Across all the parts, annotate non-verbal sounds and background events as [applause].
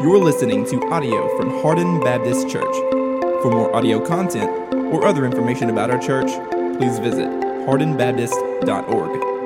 You're listening to audio from Hardin Baptist Church. For more audio content or other information about our church, please visit hardinbaptist.org.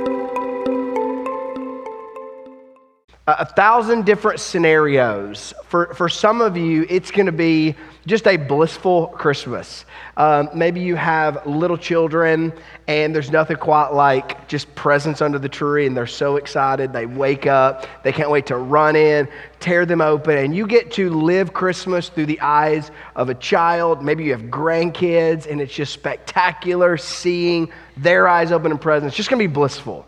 a thousand different scenarios. For, for some of you, it's going to be just a blissful Christmas. Um, maybe you have little children, and there's nothing quite like just presents under the tree, and they're so excited. They wake up, they can't wait to run in, tear them open, and you get to live Christmas through the eyes of a child. Maybe you have grandkids, and it's just spectacular seeing their eyes open in presents. It's just going to be blissful.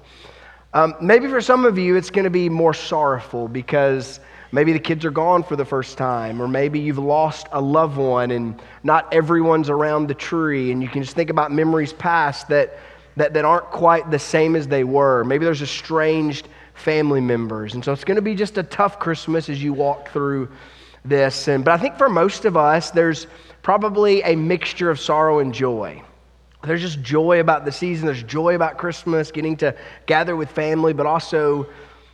Um, maybe for some of you, it's going to be more sorrowful because maybe the kids are gone for the first time, or maybe you've lost a loved one and not everyone's around the tree, and you can just think about memories past that, that, that aren't quite the same as they were. Maybe there's estranged family members. And so it's going to be just a tough Christmas as you walk through this. And, but I think for most of us, there's probably a mixture of sorrow and joy. There's just joy about the season. There's joy about Christmas, getting to gather with family, but also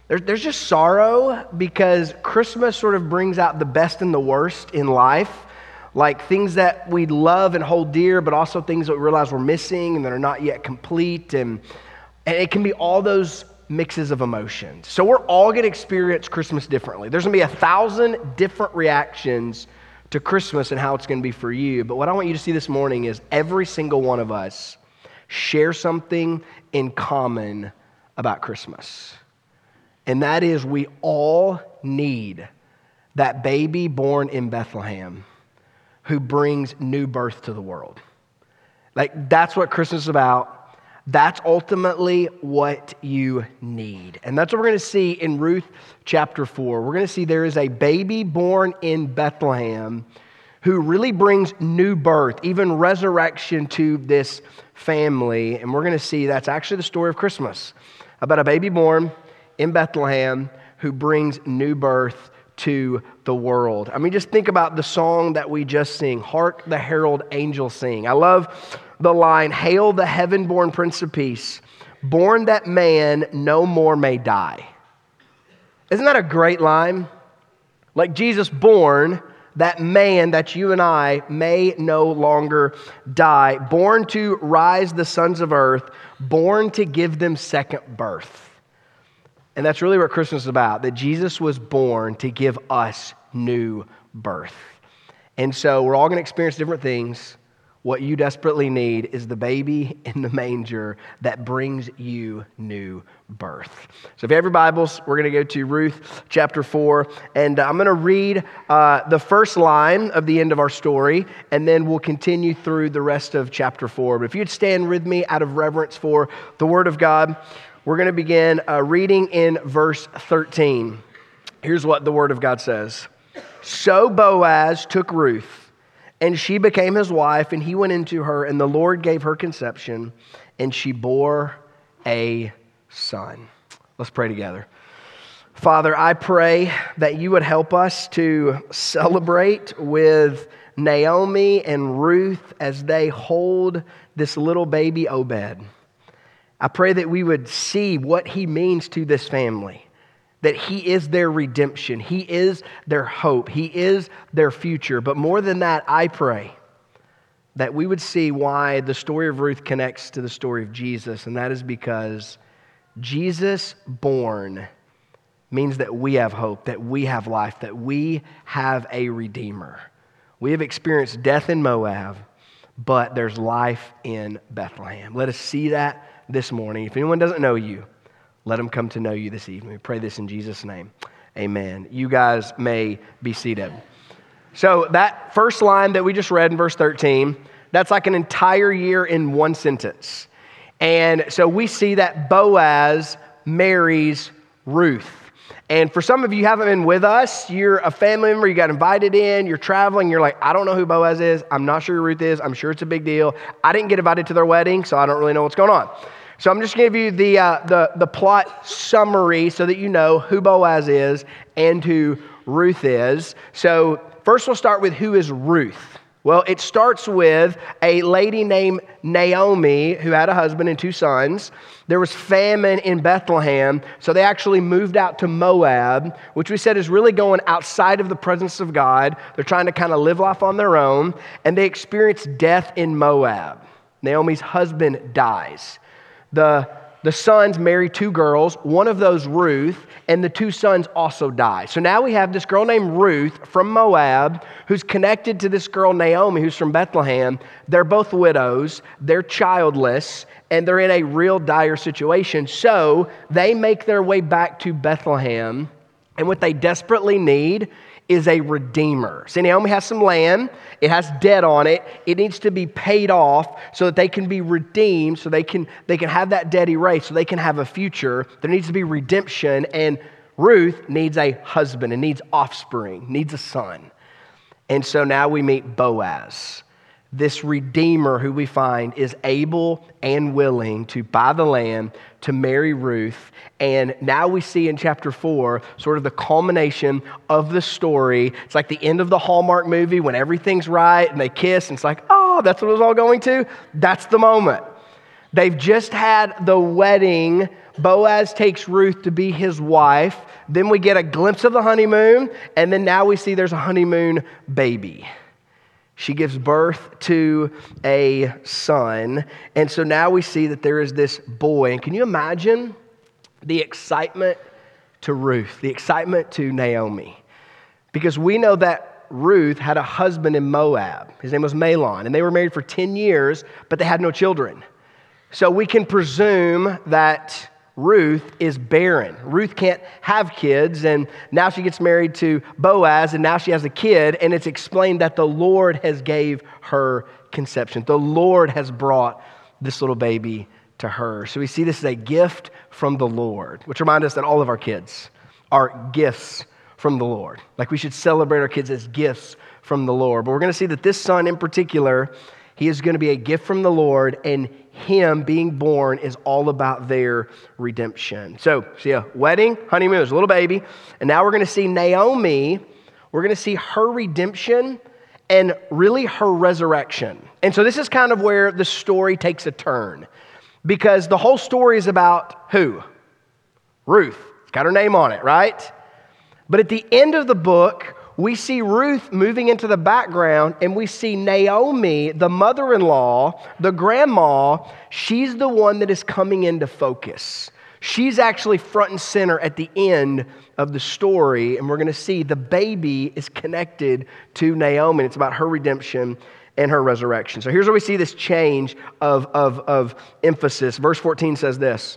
there's, there's just sorrow because Christmas sort of brings out the best and the worst in life. Like things that we love and hold dear, but also things that we realize we're missing and that are not yet complete. And, and it can be all those mixes of emotions. So we're all going to experience Christmas differently. There's going to be a thousand different reactions to Christmas and how it's going to be for you. But what I want you to see this morning is every single one of us share something in common about Christmas. And that is, we all need that baby born in Bethlehem who brings new birth to the world. Like, that's what Christmas is about. That's ultimately what you need. And that's what we're going to see in Ruth chapter 4. We're going to see there is a baby born in Bethlehem who really brings new birth, even resurrection to this family. And we're going to see that's actually the story of Christmas about a baby born in Bethlehem who brings new birth to the world. I mean, just think about the song that we just sing, Hark the Herald Angels Sing. I love the line, Hail the heaven born Prince of Peace, born that man no more may die. Isn't that a great line? Like Jesus born, that man, that you and I, may no longer die, born to rise the sons of earth, born to give them second birth. And that's really what Christmas is about that Jesus was born to give us new birth. And so we're all going to experience different things. What you desperately need is the baby in the manger that brings you new birth. So, if you have your Bibles, we're going to go to Ruth chapter 4, and I'm going to read uh, the first line of the end of our story, and then we'll continue through the rest of chapter 4. But if you'd stand with me out of reverence for the Word of God, we're going to begin uh, reading in verse 13. Here's what the Word of God says So Boaz took Ruth, and she became his wife, and he went into her, and the Lord gave her conception, and she bore a son. Let's pray together. Father, I pray that you would help us to celebrate with Naomi and Ruth as they hold this little baby Obed. I pray that we would see what he means to this family, that he is their redemption, he is their hope, he is their future. But more than that, I pray that we would see why the story of Ruth connects to the story of Jesus, and that is because Jesus born means that we have hope, that we have life, that we have a redeemer. We have experienced death in Moab, but there's life in Bethlehem. Let us see that this morning. If anyone doesn't know you, let them come to know you this evening. We pray this in Jesus' name. Amen. You guys may be seated. So, that first line that we just read in verse 13, that's like an entire year in one sentence. And so we see that Boaz marries Ruth. And for some of you haven't been with us, you're a family member, you got invited in, you're traveling, you're like, I don't know who Boaz is, I'm not sure who Ruth is, I'm sure it's a big deal. I didn't get invited to their wedding, so I don't really know what's going on. So I'm just going to give you the, uh, the, the plot summary so that you know who Boaz is and who Ruth is. So first we'll start with who is Ruth. Well, it starts with a lady named Naomi who had a husband and two sons. There was famine in Bethlehem, so they actually moved out to Moab, which we said is really going outside of the presence of God. They're trying to kind of live life on their own, and they experience death in Moab. Naomi's husband dies. The the sons marry two girls, one of those Ruth, and the two sons also die. So now we have this girl named Ruth from Moab who's connected to this girl Naomi who's from Bethlehem. They're both widows, they're childless, and they're in a real dire situation. So they make their way back to Bethlehem, and what they desperately need is a redeemer. See, Naomi has some land, it has debt on it, it needs to be paid off so that they can be redeemed, so they can, they can have that debt erased, so they can have a future. There needs to be redemption, and Ruth needs a husband and needs offspring, needs a son. And so now we meet Boaz this Redeemer who we find is able and willing to buy the land, to marry Ruth. And now we see in chapter four sort of the culmination of the story. It's like the end of the Hallmark movie when everything's right and they kiss, and it's like, oh, that's what it was all going to? That's the moment. They've just had the wedding. Boaz takes Ruth to be his wife. Then we get a glimpse of the honeymoon, and then now we see there's a honeymoon baby. She gives birth to a son. And so now we see that there is this boy. And can you imagine the excitement to Ruth, the excitement to Naomi? Because we know that Ruth had a husband in Moab. His name was Mahlon. And they were married for 10 years, but they had no children. So we can presume that Ruth is barren. Ruth can't have kids, and now she gets married to Boaz, and now she has a kid, and it's explained that the Lord has gave her conception. The Lord has brought this little baby to her. So we see this as a gift from the Lord, which reminds us that all of our kids are gifts from the Lord. Like we should celebrate our kids as gifts from the Lord. But we're going to see that this son in particular, he is going to be a gift from the Lord, and him being born is all about their redemption. So, see a wedding, honeymoon, there's a little baby. And now we're going to see Naomi, we're going to see her redemption and really her resurrection. And so, this is kind of where the story takes a turn because the whole story is about who? Ruth. It's got her name on it, right? But at the end of the book, we see Ruth moving into the background, and we see Naomi, the mother in law, the grandma, she's the one that is coming into focus. She's actually front and center at the end of the story, and we're going to see the baby is connected to Naomi. It's about her redemption and her resurrection. So here's where we see this change of, of, of emphasis. Verse 14 says this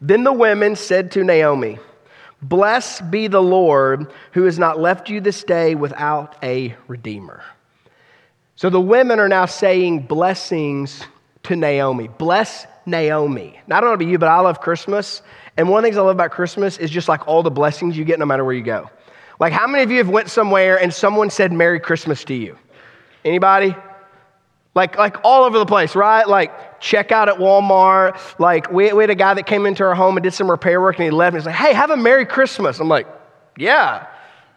Then the women said to Naomi, Blessed be the Lord who has not left you this day without a redeemer. So the women are now saying blessings to Naomi. Bless Naomi. Now, I don't know about you, but I love Christmas. And one of the things I love about Christmas is just like all the blessings you get no matter where you go. Like how many of you have went somewhere and someone said Merry Christmas to you? Anybody? Like, like all over the place, right? Like checkout at Walmart. Like we, we had a guy that came into our home and did some repair work and he left and he's like, hey, have a Merry Christmas. I'm like, yeah,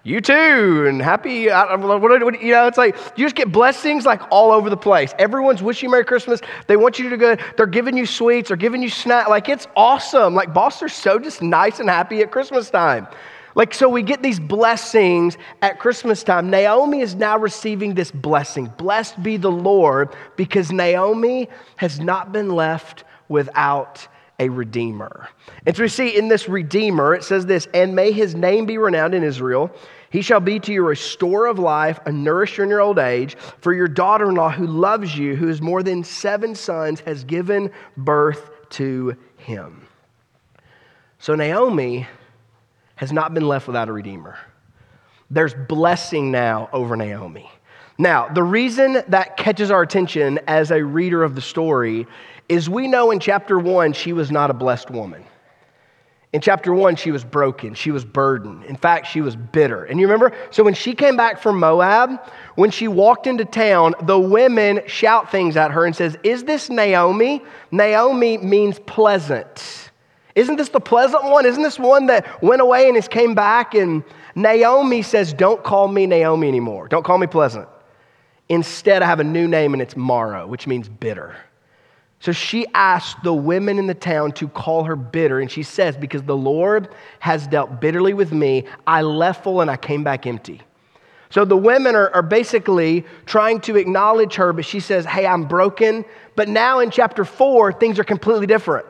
you too, and happy, I, what, what, you know, it's like you just get blessings like all over the place. Everyone's wishing you Merry Christmas. They want you to go, they're giving you sweets, they're giving you snacks. Like it's awesome. Like are so just nice and happy at Christmas time. Like, so we get these blessings at Christmas time. Naomi is now receiving this blessing. Blessed be the Lord, because Naomi has not been left without a redeemer. And so we see in this redeemer, it says this, and may his name be renowned in Israel. He shall be to you a store of life, a nourisher in your old age. For your daughter in law, who loves you, who has more than seven sons, has given birth to him. So Naomi has not been left without a redeemer. There's blessing now over Naomi. Now, the reason that catches our attention as a reader of the story is we know in chapter one, she was not a blessed woman. In chapter one, she was broken. She was burdened. In fact, she was bitter. And you remember? So when she came back from Moab, when she walked into town, the women shout things at her and says, Is this Naomi? Naomi means pleasant. Isn't this the pleasant one? Isn't this one that went away and has came back? And Naomi says, Don't call me Naomi anymore. Don't call me pleasant. Instead, I have a new name and it's Mara, which means bitter. So she asked the women in the town to call her bitter. And she says, Because the Lord has dealt bitterly with me, I left full and I came back empty. So the women are, are basically trying to acknowledge her, but she says, Hey, I'm broken. But now in chapter four, things are completely different.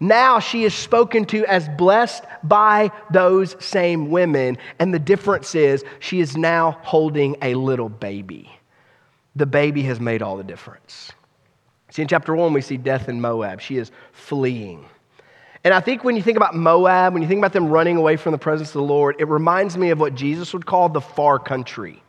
Now she is spoken to as blessed by those same women. And the difference is she is now holding a little baby. The baby has made all the difference. See, in chapter one, we see death in Moab. She is fleeing. And I think when you think about Moab, when you think about them running away from the presence of the Lord, it reminds me of what Jesus would call the far country.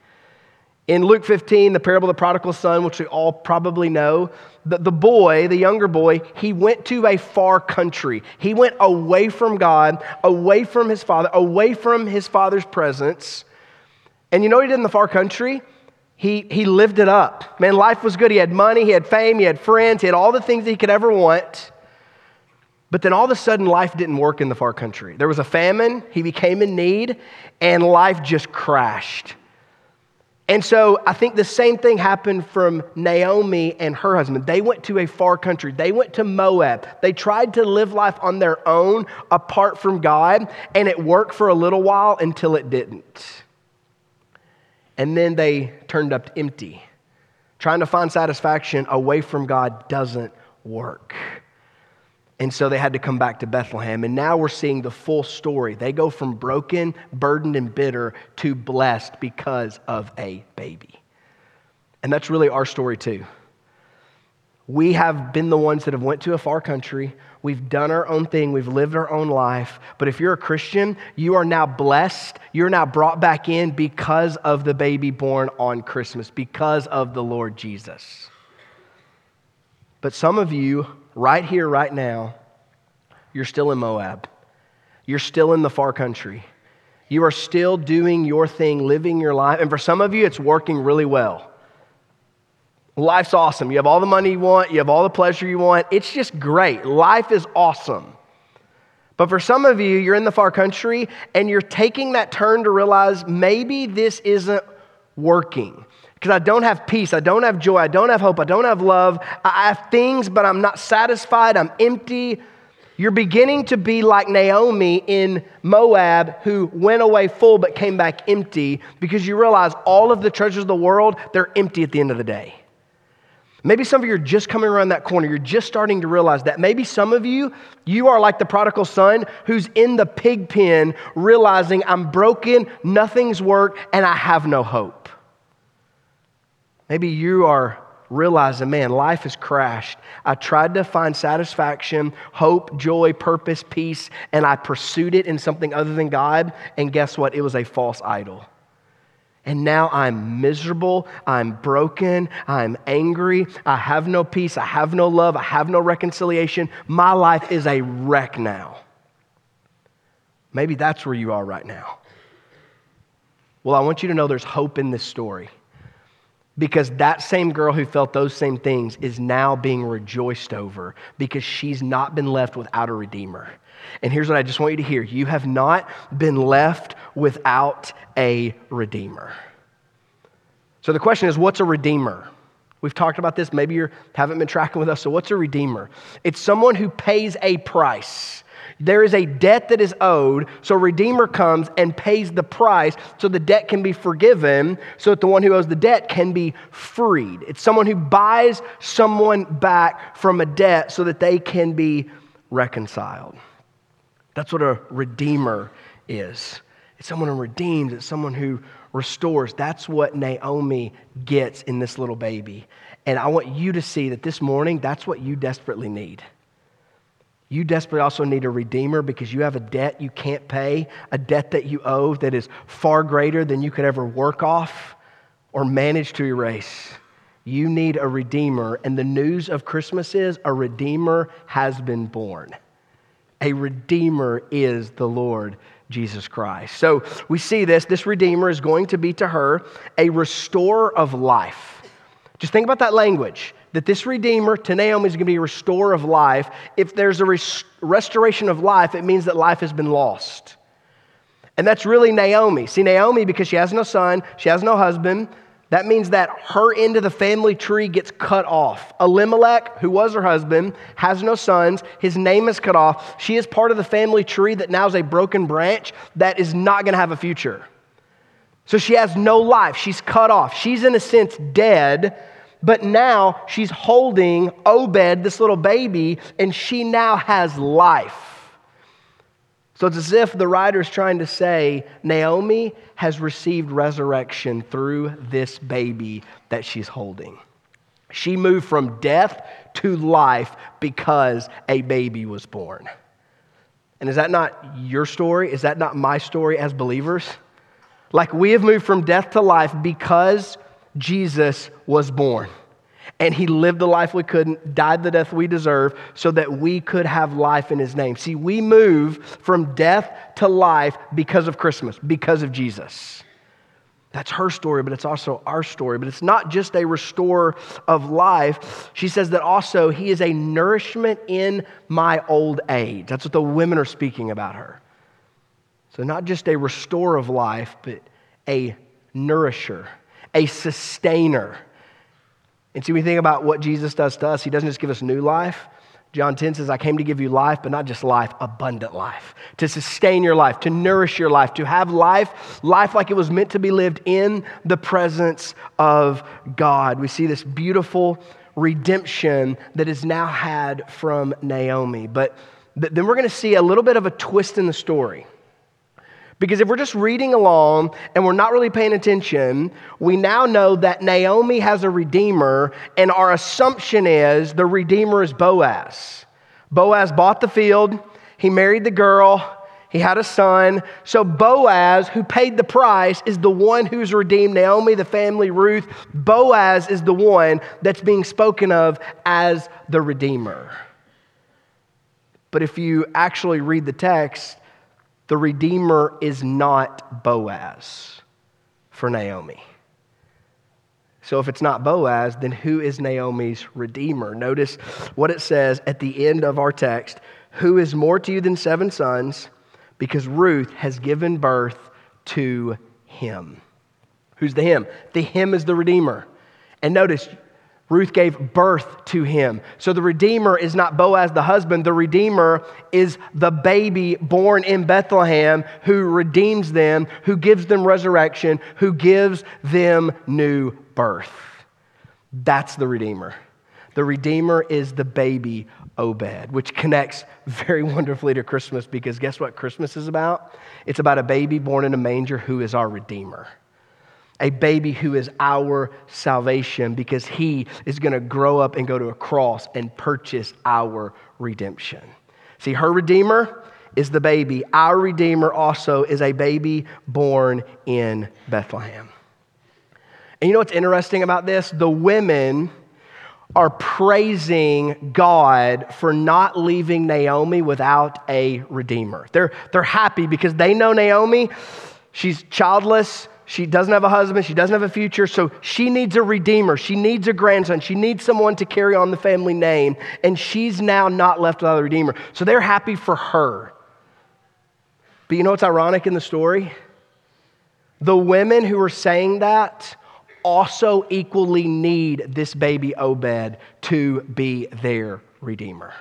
In Luke 15, the parable of the prodigal son, which we all probably know, the, the boy, the younger boy, he went to a far country. He went away from God, away from his father, away from his father's presence. And you know what he did in the far country? he, he lived it up. Man, life was good. He had money, he had fame, he had friends, he had all the things that he could ever want. But then all of a sudden, life didn't work in the far country. There was a famine, he became in need, and life just crashed. And so I think the same thing happened from Naomi and her husband. They went to a far country. They went to Moab. They tried to live life on their own apart from God, and it worked for a little while until it didn't and then they turned up empty. Trying to find satisfaction away from God doesn't work. And so they had to come back to Bethlehem. And now we're seeing the full story. They go from broken, burdened, and bitter to blessed because of a baby. And that's really our story too. We have been the ones that have went to a far country. We've done our own thing. We've lived our own life. But if you're a Christian, you are now blessed. You're now brought back in because of the baby born on Christmas, because of the Lord Jesus. But some of you, right here, right now, you're still in Moab. You're still in the far country. You are still doing your thing, living your life. And for some of you, it's working really well. Life's awesome. You have all the money you want, you have all the pleasure you want. It's just great. Life is awesome. But for some of you, you're in the far country and you're taking that turn to realize maybe this isn't working. Because I don't have peace, I don't have joy, I don't have hope, I don't have love. I have things, but I'm not satisfied, I'm empty. You're beginning to be like Naomi in Moab, who went away full but came back empty because you realize all of the treasures of the world, they're empty at the end of the day. Maybe some of you are just coming around that corner. You're just starting to realize that. Maybe some of you, you are like the prodigal son who's in the pig pen, realizing I'm broken, nothing's worked, and I have no hope. Maybe you are realizing, man, life has crashed. I tried to find satisfaction, hope, joy, purpose, peace, and I pursued it in something other than God. And guess what? It was a false idol. And now I'm miserable, I'm broken, I'm angry, I have no peace, I have no love, I have no reconciliation. My life is a wreck now. Maybe that's where you are right now. Well, I want you to know there's hope in this story because that same girl who felt those same things is now being rejoiced over because she's not been left without a redeemer. And here's what I just want you to hear you have not been left without a redeemer. So the question is what's a redeemer? We've talked about this. Maybe you haven't been tracking with us. So, what's a redeemer? It's someone who pays a price. There is a debt that is owed, so Redeemer comes and pays the price so the debt can be forgiven, so that the one who owes the debt can be freed. It's someone who buys someone back from a debt so that they can be reconciled. That's what a redeemer is. It's someone who redeems, it's someone who restores. That's what Naomi gets in this little baby. And I want you to see that this morning, that's what you desperately need. You desperately also need a redeemer because you have a debt you can't pay, a debt that you owe that is far greater than you could ever work off or manage to erase. You need a redeemer. And the news of Christmas is a redeemer has been born a redeemer is the Lord Jesus Christ. So we see this. This redeemer is going to be to her a restorer of life. Just think about that language that this redeemer to Naomi is going to be a restorer of life. If there's a res- restoration of life, it means that life has been lost. And that's really Naomi. See, Naomi, because she has no son, she has no husband, That means that her end of the family tree gets cut off. Elimelech, who was her husband, has no sons. His name is cut off. She is part of the family tree that now is a broken branch that is not going to have a future. So she has no life. She's cut off. She's, in a sense, dead, but now she's holding Obed, this little baby, and she now has life. So it's as if the writer is trying to say Naomi has received resurrection through this baby that she's holding. She moved from death to life because a baby was born. And is that not your story? Is that not my story as believers? Like we have moved from death to life because Jesus was born and he lived the life we couldn't, died the death we deserve, so that we could have life in his name. See, we move from death to life because of Christmas, because of Jesus. That's her story, but it's also our story. But it's not just a restorer of life. She says that also he is a nourishment in my old age. That's what the women are speaking about her. So, not just a restorer of life, but a nourisher, a sustainer. And see, we think about what Jesus does to us, he doesn't just give us new life. John 10 says, I came to give you life, but not just life, abundant life, to sustain your life, to nourish your life, to have life, life like it was meant to be lived in the presence of God. We see this beautiful redemption that is now had from Naomi. But then we're going to see a little bit of a twist in the story. Because if we're just reading along and we're not really paying attention, we now know that Naomi has a redeemer, and our assumption is the redeemer is Boaz. Boaz bought the field, he married the girl, he had a son. So Boaz, who paid the price, is the one who's redeemed Naomi, the family, Ruth. Boaz is the one that's being spoken of as the redeemer. But if you actually read the text, the Redeemer is not Boaz for Naomi. So if it's not Boaz, then who is Naomi's Redeemer? Notice what it says at the end of our text Who is more to you than seven sons? Because Ruth has given birth to him. Who's the him? The him is the Redeemer. And notice, Ruth gave birth to him. So the Redeemer is not Boaz the husband, the Redeemer is the baby born in Bethlehem who redeems them, who gives them resurrection, who gives them new birth. That's the Redeemer. The Redeemer is the baby Obed, which connects very [laughs] wonderfully to Christmas because guess what Christmas is about? It's about a baby born in a manger who is our Redeemer a baby who is our salvation because he is going to grow up and go to a cross and purchase our redemption. See, her Redeemer is the baby. Our Redeemer also is a baby born in Bethlehem. And you know what's interesting about this? The women are praising God for not leaving Naomi without a redeemer. They're, they're happy because they know Naomi, she's childless, she doesn't have a husband. She doesn't have a future. So she needs a redeemer. She needs a grandson. She needs someone to carry on the family name. And she's now not left without a redeemer. So they're happy for her. But you know what's ironic in the story? The women who are saying that also equally need this baby Obed to be their redeemer.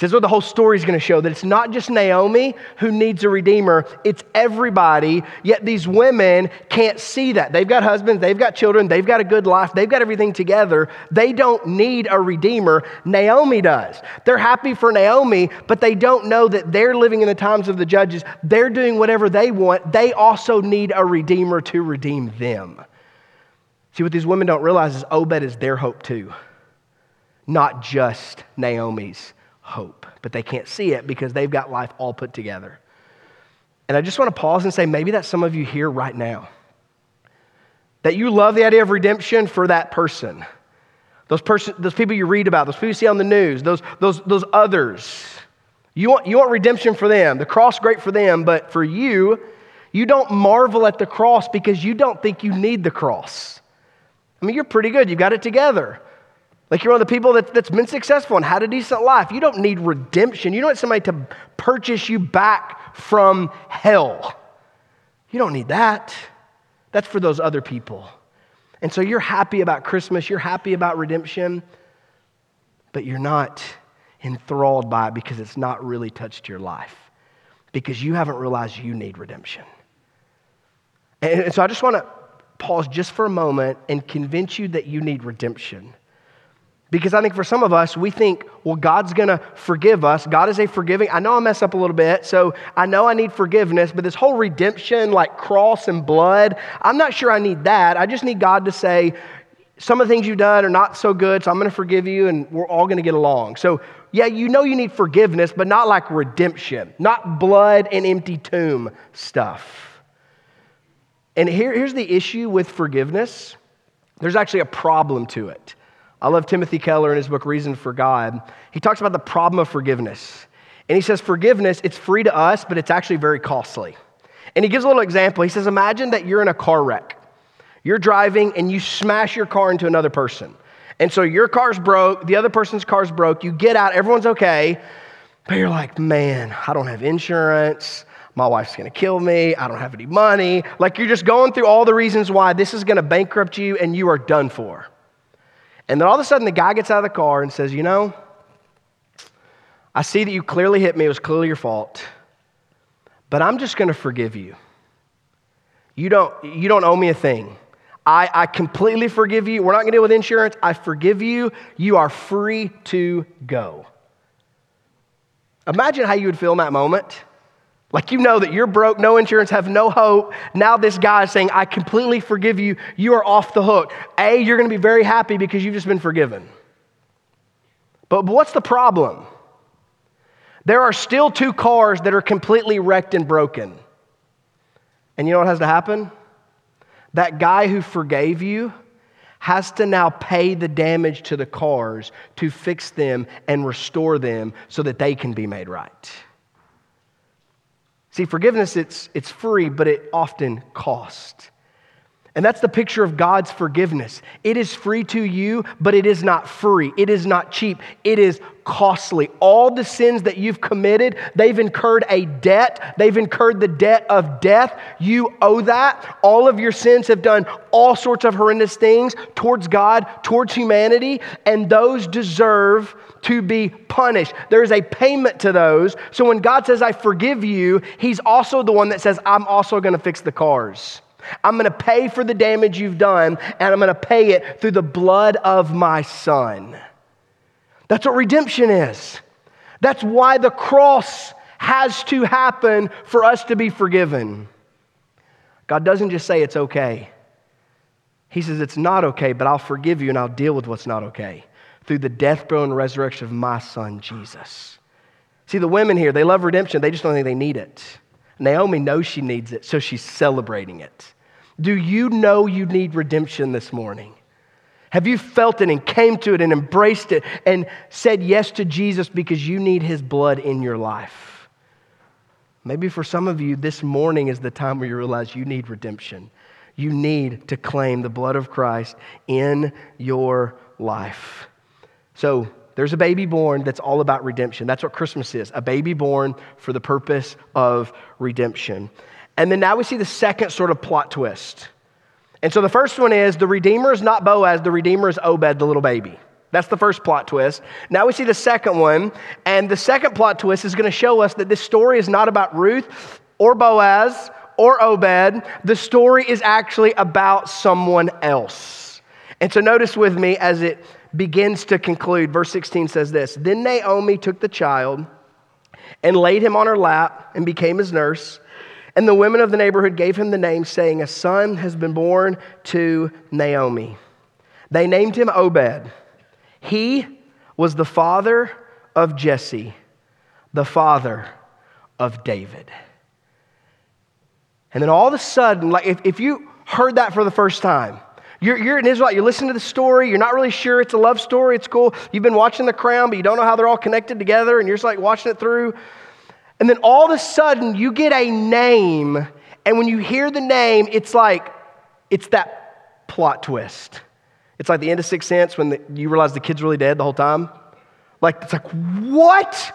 This is what the whole story is going to show that it's not just Naomi who needs a redeemer, it's everybody. Yet these women can't see that. They've got husbands, they've got children, they've got a good life, they've got everything together. They don't need a redeemer. Naomi does. They're happy for Naomi, but they don't know that they're living in the times of the judges. They're doing whatever they want. They also need a redeemer to redeem them. See, what these women don't realize is Obed is their hope too, not just Naomi's hope, but they can't see it because they've got life all put together. And I just want to pause and say maybe that's some of you here right now. That you love the idea of redemption for that person. Those, person, those people you read about, those people you see on the news, those, those, those others. You want, you want redemption for them. The cross, great for them, but for you, you don't marvel at the cross because you don't think you need the cross. I mean, you're pretty good. You've got it together. Like you're one of the people that, that's been successful and had a decent life. You don't need redemption. You don't need somebody to purchase you back from hell. You don't need that. That's for those other people. And so you're happy about Christmas, you're happy about redemption, but you're not enthralled by it because it's not really touched your life, because you haven't realized you need redemption. And so I just want to pause just for a moment and convince you that you need redemption. Because I think for some of us, we think, well, God's gonna forgive us. God is a forgiving. I know I mess up a little bit, so I know I need forgiveness, but this whole redemption, like cross and blood, I'm not sure I need that. I just need God to say, some of the things you've done are not so good, so I'm gonna forgive you and we're all gonna get along. So, yeah, you know you need forgiveness, but not like redemption, not blood and empty tomb stuff. And here, here's the issue with forgiveness there's actually a problem to it. I love Timothy Keller in his book, Reason for God. He talks about the problem of forgiveness. And he says, forgiveness, it's free to us, but it's actually very costly. And he gives a little example. He says, imagine that you're in a car wreck. You're driving and you smash your car into another person. And so your car's broke, the other person's car's broke. You get out, everyone's okay. But you're like, man, I don't have insurance. My wife's gonna kill me. I don't have any money. Like you're just going through all the reasons why this is gonna bankrupt you and you are done for. And then all of a sudden, the guy gets out of the car and says, You know, I see that you clearly hit me. It was clearly your fault. But I'm just going to forgive you. You don't, you don't owe me a thing. I, I completely forgive you. We're not going to deal with insurance. I forgive you. You are free to go. Imagine how you would feel in that moment. Like you know that you're broke, no insurance, have no hope. Now this guy is saying, I completely forgive you. You are off the hook. A, you're going to be very happy because you've just been forgiven. But, but what's the problem? There are still two cars that are completely wrecked and broken. And you know what has to happen? That guy who forgave you has to now pay the damage to the cars to fix them and restore them so that they can be made right. See, forgiveness, it's, it's free, but it often costs. And that's the picture of God's forgiveness. It is free to you, but it is not free. It is not cheap. It is costly. All the sins that you've committed, they've incurred a debt. They've incurred the debt of death. You owe that. All of your sins have done all sorts of horrendous things towards God, towards humanity, and those deserve to be punished. There is a payment to those. So when God says, I forgive you, He's also the one that says, I'm also going to fix the cars. I'm going to pay for the damage you've done, and I'm going to pay it through the blood of my son. That's what redemption is. That's why the cross has to happen for us to be forgiven. God doesn't just say it's okay. He says it's not okay, but I'll forgive you and I'll deal with what's not okay through the death, burial, and resurrection of my son, Jesus. See, the women here, they love redemption, they just don't think they need it. Naomi knows she needs it, so she's celebrating it. Do you know you need redemption this morning? Have you felt it and came to it and embraced it and said yes to Jesus because you need his blood in your life? Maybe for some of you, this morning is the time where you realize you need redemption. You need to claim the blood of Christ in your life. So, there's a baby born that's all about redemption. That's what Christmas is a baby born for the purpose of redemption. And then now we see the second sort of plot twist. And so the first one is the Redeemer is not Boaz, the Redeemer is Obed, the little baby. That's the first plot twist. Now we see the second one. And the second plot twist is going to show us that this story is not about Ruth or Boaz or Obed. The story is actually about someone else. And so notice with me as it begins to conclude. Verse 16 says this Then Naomi took the child and laid him on her lap and became his nurse. And the women of the neighborhood gave him the name, saying, A son has been born to Naomi. They named him Obed. He was the father of Jesse, the father of David. And then all of a sudden, like if, if you heard that for the first time, you're, you're an Israelite, you're listening to the story, you're not really sure it's a love story, it's cool. You've been watching The Crown, but you don't know how they're all connected together, and you're just like watching it through. And then all of a sudden, you get a name, and when you hear the name, it's like, it's that plot twist. It's like the end of Sixth Sense when the, you realize the kid's really dead the whole time. Like, it's like, what?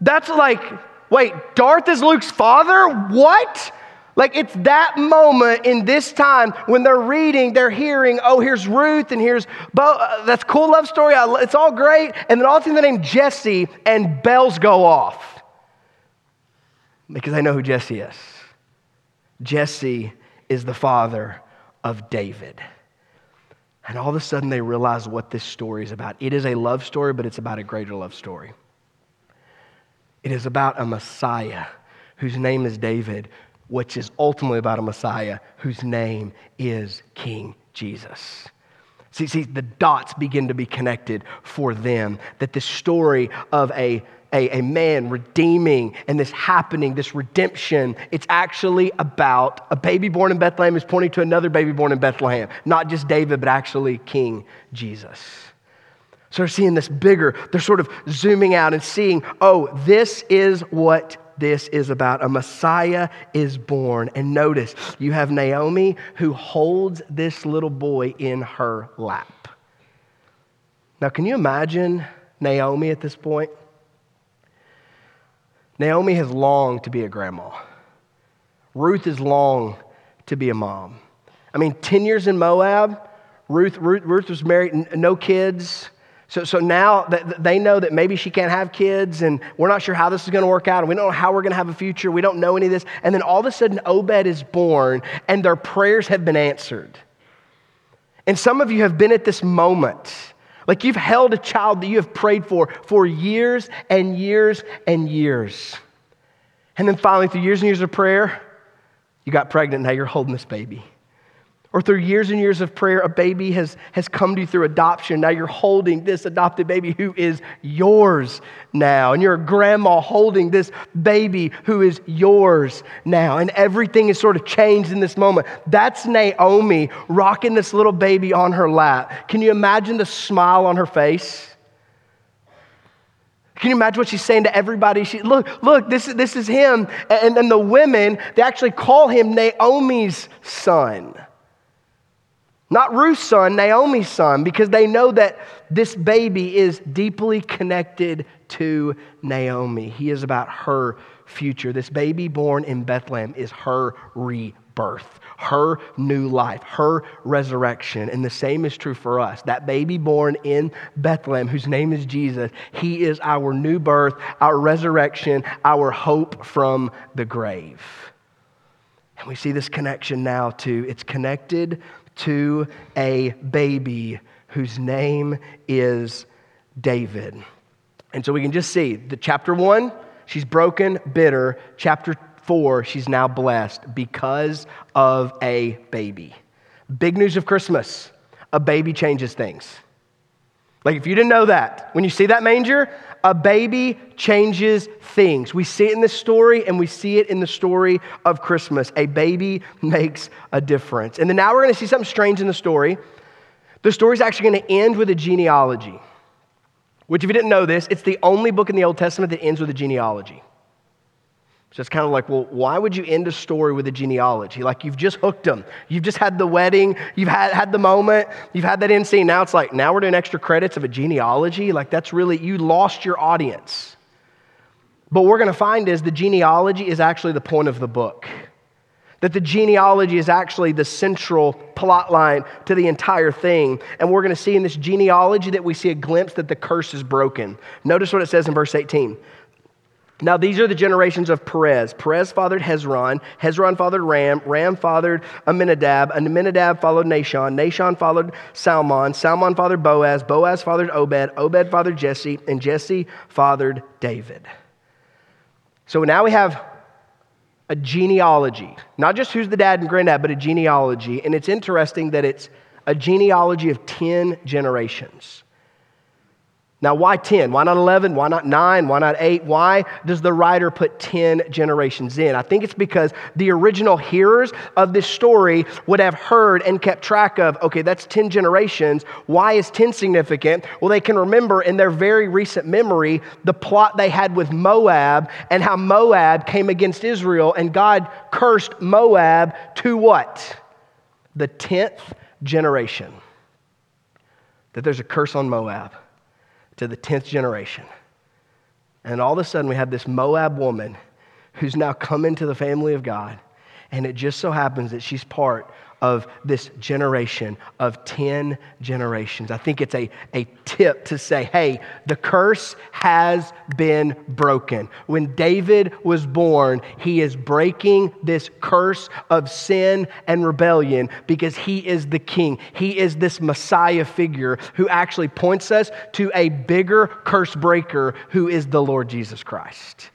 That's like, wait, Darth is Luke's father? What? Like it's that moment in this time when they're reading, they're hearing, oh, here's Ruth and here's Bo. Uh, that's cool love story. I, it's all great. And then all of a sudden the name Jesse and bells go off because I know who Jesse is. Jesse is the father of David. And all of a sudden they realize what this story is about. It is a love story, but it's about a greater love story. It is about a Messiah whose name is David, which is ultimately about a Messiah whose name is King Jesus. See, see, the dots begin to be connected for them. That the story of a, a, a man redeeming and this happening, this redemption, it's actually about a baby born in Bethlehem is pointing to another baby born in Bethlehem. Not just David, but actually King Jesus. So they're seeing this bigger. They're sort of zooming out and seeing, oh, this is what this is about. A Messiah is born. And notice, you have Naomi who holds this little boy in her lap. Now, can you imagine Naomi at this point? Naomi has longed to be a grandma. Ruth has longed to be a mom. I mean, 10 years in Moab, Ruth, Ruth, Ruth was married, no kids. So, so now that they know that maybe she can't have kids, and we're not sure how this is going to work out, and we don't know how we're going to have a future. We don't know any of this. And then all of a sudden, Obed is born, and their prayers have been answered. And some of you have been at this moment. Like you've held a child that you have prayed for for years and years and years. And then finally, through years and years of prayer, you got pregnant. Now you're holding this baby. Or through years and years of prayer, a baby has, has come to you through adoption. Now you're holding this adopted baby who is yours now. And you're a grandma holding this baby who is yours now. And everything is sort of changed in this moment. That's Naomi rocking this little baby on her lap. Can you imagine the smile on her face? Can you imagine what she's saying to everybody? She, look, look, this, this is him. And then the women, they actually call him Naomi's son. Not Ruth's son, Naomi's son, because they know that this baby is deeply connected to Naomi. He is about her future. This baby born in Bethlehem is her rebirth, her new life, her resurrection. And the same is true for us. That baby born in Bethlehem, whose name is Jesus, he is our new birth, our resurrection, our hope from the grave. And we see this connection now to it's connected to a baby whose name is David. And so we can just see the chapter one, she's broken, bitter. Chapter four, she's now blessed because of a baby. Big news of Christmas a baby changes things. Like, if you didn't know that, when you see that manger, a baby changes things. We see it in this story and we see it in the story of Christmas. A baby [laughs] makes a difference. And then now we're going to see something strange in the story. The story is actually going to end with a genealogy, which, if you didn't know this, it's the only book in the Old Testament that ends with a genealogy. So it's kind of like, well, why would you end a story with a genealogy? Like you've just hooked them. You've just had the wedding. You've had, had the moment. You've had that end scene. Now it's like, now we're doing extra credits of a genealogy. Like that's really, you lost your audience. But what we're going to find is the genealogy is actually the point of the book. That the genealogy is actually the central plot line to the entire thing. And we're going to see in this genealogy that we see a glimpse that the curse is broken. Notice what it says in verse 18. Now, these are the generations of Perez. Perez fathered Hezron. Hezron fathered Ram. Ram fathered Amminadab. Aminadab followed Nahshon. Nahshon followed Salmon. Salmon fathered Boaz. Boaz fathered Obed. Obed fathered Jesse. And Jesse fathered David. So now we have a genealogy. Not just who's the dad and granddad, but a genealogy. And it's interesting that it's a genealogy of 10 generations. Now, why 10? Why not 11? Why not 9? Why not 8? Why does the writer put 10 generations in? I think it's because the original hearers of this story would have heard and kept track of, okay, that's 10 generations. Why is 10 significant? Well, they can remember in their very recent memory the plot they had with Moab and how Moab came against Israel and God cursed Moab to what? The 10th generation. That there's a curse on Moab to the 10th generation. And all of a sudden, we have this Moab woman who's now come into the family of God. And it just so happens that she's part of this generation of 10 generations. I think it's a, a tip to say, hey, the curse has been broken. When David was born, he is breaking this curse of sin and rebellion because he is the king. He is this Messiah figure who actually points us to a bigger curse breaker who is the Lord Jesus Christ.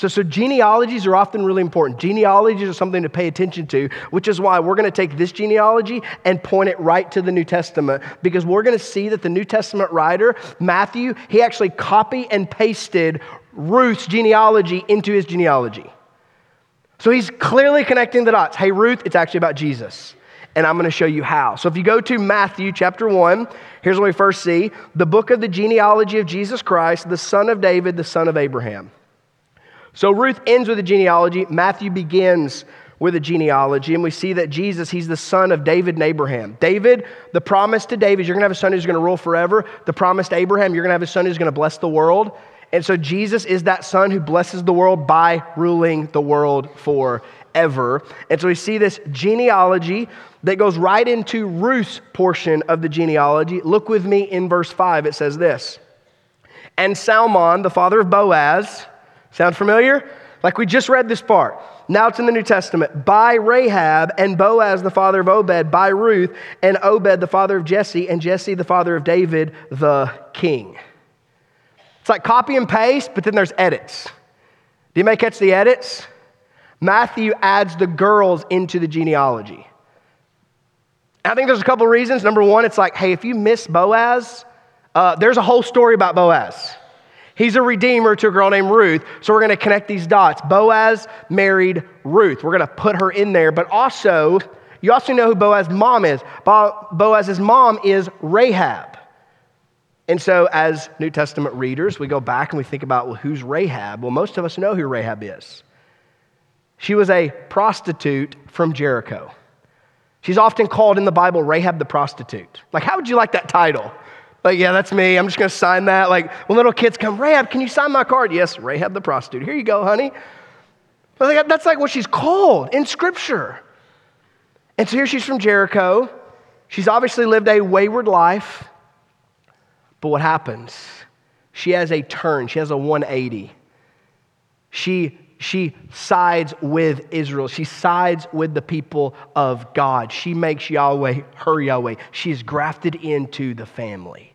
So, so genealogies are often really important. Genealogies are something to pay attention to, which is why we're going to take this genealogy and point it right to the New Testament because we're going to see that the New Testament writer, Matthew, he actually copy and pasted Ruth's genealogy into his genealogy. So he's clearly connecting the dots. Hey, Ruth, it's actually about Jesus. And I'm going to show you how. So if you go to Matthew chapter 1, here's what we first see the book of the genealogy of Jesus Christ, the son of David, the son of Abraham. So Ruth ends with a genealogy. Matthew begins with a genealogy, and we see that Jesus, he's the son of David and Abraham. David, the promise to David, you're going to have a son who's going to rule forever. The promise to Abraham, you're going to have a son who's going to bless the world. And so Jesus is that son who blesses the world by ruling the world forever. And so we see this genealogy that goes right into Ruth's portion of the genealogy. Look with me in verse 5. It says this And Salmon, the father of Boaz, Sound familiar? Like we just read this part. Now it's in the New Testament. By Rahab and Boaz, the father of Obed, by Ruth, and Obed, the father of Jesse, and Jesse, the father of David, the king. It's like copy and paste, but then there's edits. Do you may catch the edits? Matthew adds the girls into the genealogy. I think there's a couple reasons. Number one, it's like, hey, if you miss Boaz, uh, there's a whole story about Boaz. He's a redeemer to a girl named Ruth. So we're going to connect these dots. Boaz married Ruth. We're going to put her in there. But also, you also know who Boaz's mom is. Boaz's mom is Rahab. And so, as New Testament readers, we go back and we think about, well, who's Rahab? Well, most of us know who Rahab is. She was a prostitute from Jericho. She's often called in the Bible Rahab the prostitute. Like, how would you like that title? Like, yeah, that's me. I'm just going to sign that. Like, when little kids come, Rahab, can you sign my card? Yes, Rahab the prostitute. Here you go, honey. But that's like what she's called in Scripture. And so here she's from Jericho. She's obviously lived a wayward life. But what happens? She has a turn, she has a 180. She she sides with Israel. She sides with the people of God. She makes Yahweh her Yahweh. She's grafted into the family.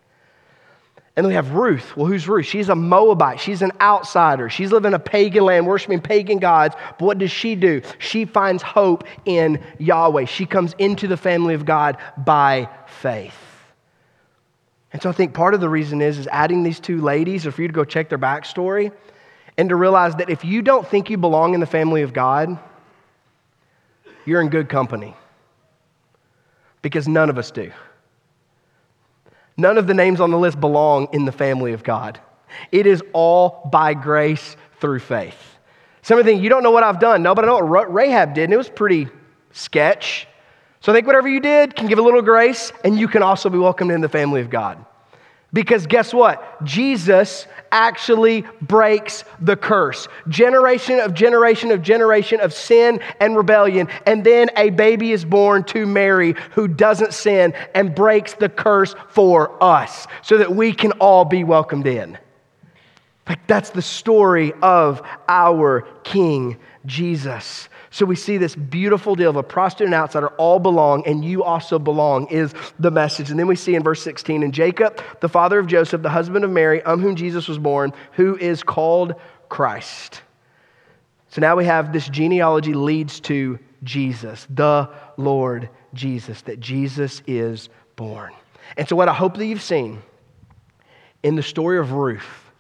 And then we have Ruth. Well, who's Ruth? She's a Moabite. She's an outsider. She's living in a pagan land, worshiping pagan gods. But what does she do? She finds hope in Yahweh. She comes into the family of God by faith. And so I think part of the reason is, is adding these two ladies, or for you to go check their backstory, and to realize that if you don't think you belong in the family of God, you're in good company. Because none of us do. None of the names on the list belong in the family of God. It is all by grace through faith. Some of the things you don't know what I've done. No, but I know what Rahab did, and it was pretty sketch. So I think whatever you did can give a little grace, and you can also be welcomed in the family of God. Because guess what? Jesus actually breaks the curse. Generation of generation of generation of sin and rebellion. And then a baby is born to Mary who doesn't sin and breaks the curse for us so that we can all be welcomed in. Like that's the story of our King Jesus. So we see this beautiful deal of a prostitute and outsider all belong, and you also belong, is the message. And then we see in verse 16, and Jacob, the father of Joseph, the husband of Mary, on whom Jesus was born, who is called Christ. So now we have this genealogy leads to Jesus, the Lord Jesus, that Jesus is born. And so, what I hope that you've seen in the story of Ruth,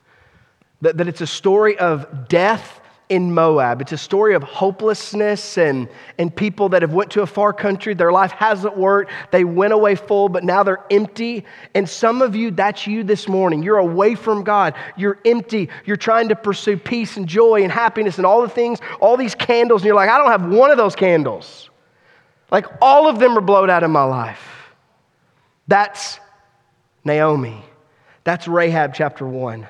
that, that it's a story of death in Moab. It's a story of hopelessness and, and people that have went to a far country. Their life hasn't worked. They went away full, but now they're empty. And some of you, that's you this morning. You're away from God. You're empty. You're trying to pursue peace and joy and happiness and all the things, all these candles. And you're like, I don't have one of those candles. Like all of them are blowed out in my life. That's Naomi. That's Rahab chapter 1.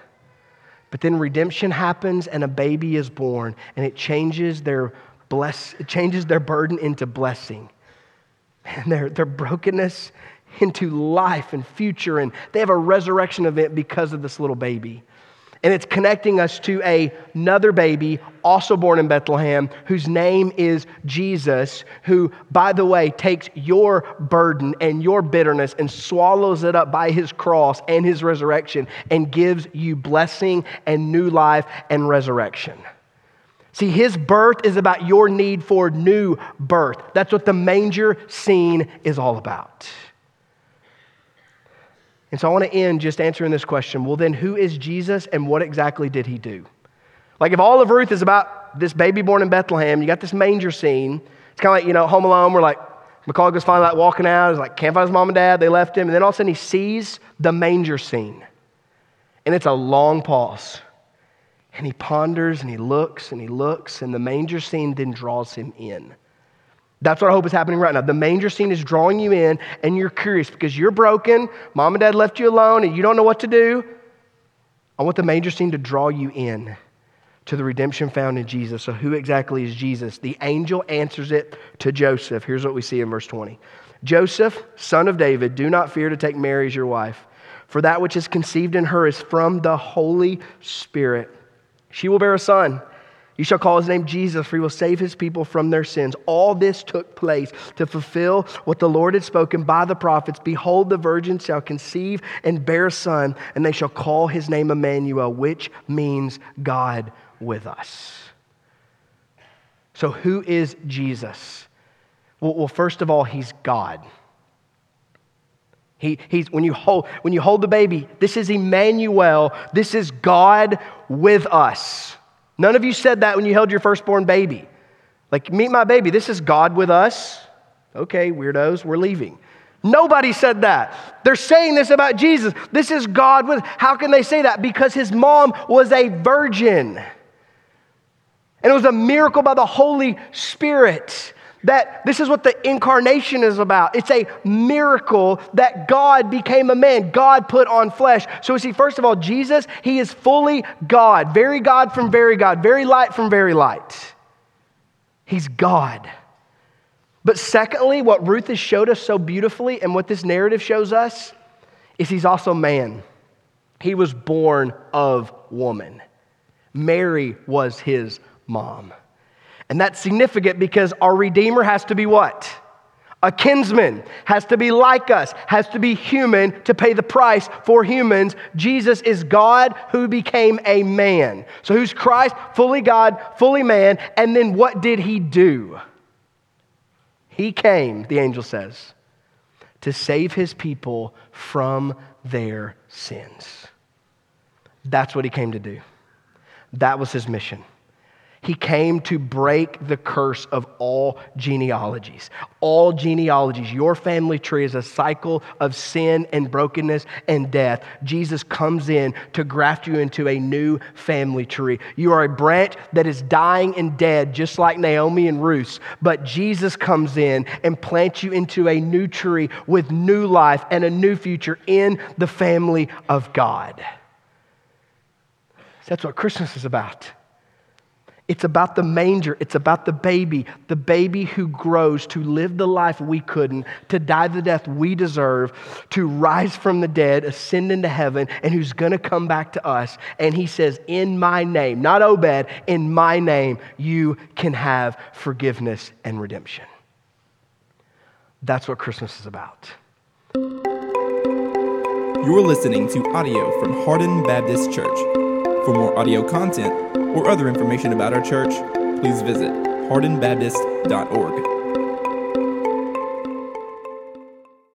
But then redemption happens and a baby is born, and it changes their bless, it changes their burden into blessing. And their, their brokenness into life and future. And they have a resurrection event because of this little baby. And it's connecting us to a, another baby, also born in Bethlehem, whose name is Jesus, who, by the way, takes your burden and your bitterness and swallows it up by his cross and his resurrection and gives you blessing and new life and resurrection. See, his birth is about your need for new birth. That's what the manger scene is all about. And so I want to end just answering this question well, then who is Jesus and what exactly did he do? Like, if all of Ruth is about this baby born in Bethlehem, you got this manger scene. It's kind of like, you know, Home Alone, where like Macaulay goes finally like walking out. He's like, can't find his mom and dad. They left him. And then all of a sudden he sees the manger scene. And it's a long pause. And he ponders and he looks and he looks, and the manger scene then draws him in. That's what I hope is happening right now. The manger scene is drawing you in, and you're curious because you're broken. Mom and dad left you alone, and you don't know what to do. I want the manger scene to draw you in to the redemption found in Jesus. So, who exactly is Jesus? The angel answers it to Joseph. Here's what we see in verse 20 Joseph, son of David, do not fear to take Mary as your wife, for that which is conceived in her is from the Holy Spirit. She will bear a son you shall call his name Jesus, for he will save his people from their sins. All this took place to fulfill what the Lord had spoken by the prophets. Behold, the virgin shall conceive and bear a son, and they shall call his name Emmanuel, which means God with us. So, who is Jesus? Well, first of all, he's God. He, he's, when, you hold, when you hold the baby, this is Emmanuel. This is God with us. None of you said that when you held your firstborn baby. Like, meet my baby. This is God with us. Okay, weirdos, we're leaving. Nobody said that. They're saying this about Jesus. This is God with. How can they say that? Because his mom was a virgin. And it was a miracle by the Holy Spirit that this is what the incarnation is about. It's a miracle that God became a man. God put on flesh. So see, first of all, Jesus, he is fully God, very God from very God, very light from very light. He's God. But secondly, what Ruth has showed us so beautifully and what this narrative shows us is he's also man. He was born of woman. Mary was his mom. And that's significant because our Redeemer has to be what? A kinsman, has to be like us, has to be human to pay the price for humans. Jesus is God who became a man. So, who's Christ? Fully God, fully man. And then what did he do? He came, the angel says, to save his people from their sins. That's what he came to do. That was his mission. He came to break the curse of all genealogies. All genealogies. Your family tree is a cycle of sin and brokenness and death. Jesus comes in to graft you into a new family tree. You are a branch that is dying and dead, just like Naomi and Ruth. But Jesus comes in and plants you into a new tree with new life and a new future in the family of God. That's what Christmas is about. It's about the manger. It's about the baby, the baby who grows to live the life we couldn't, to die the death we deserve, to rise from the dead, ascend into heaven, and who's going to come back to us. And he says, In my name, not Obed, in my name, you can have forgiveness and redemption. That's what Christmas is about. You're listening to audio from Hardin Baptist Church. For more audio content, or other information about our church, please visit hardinbaptist.org.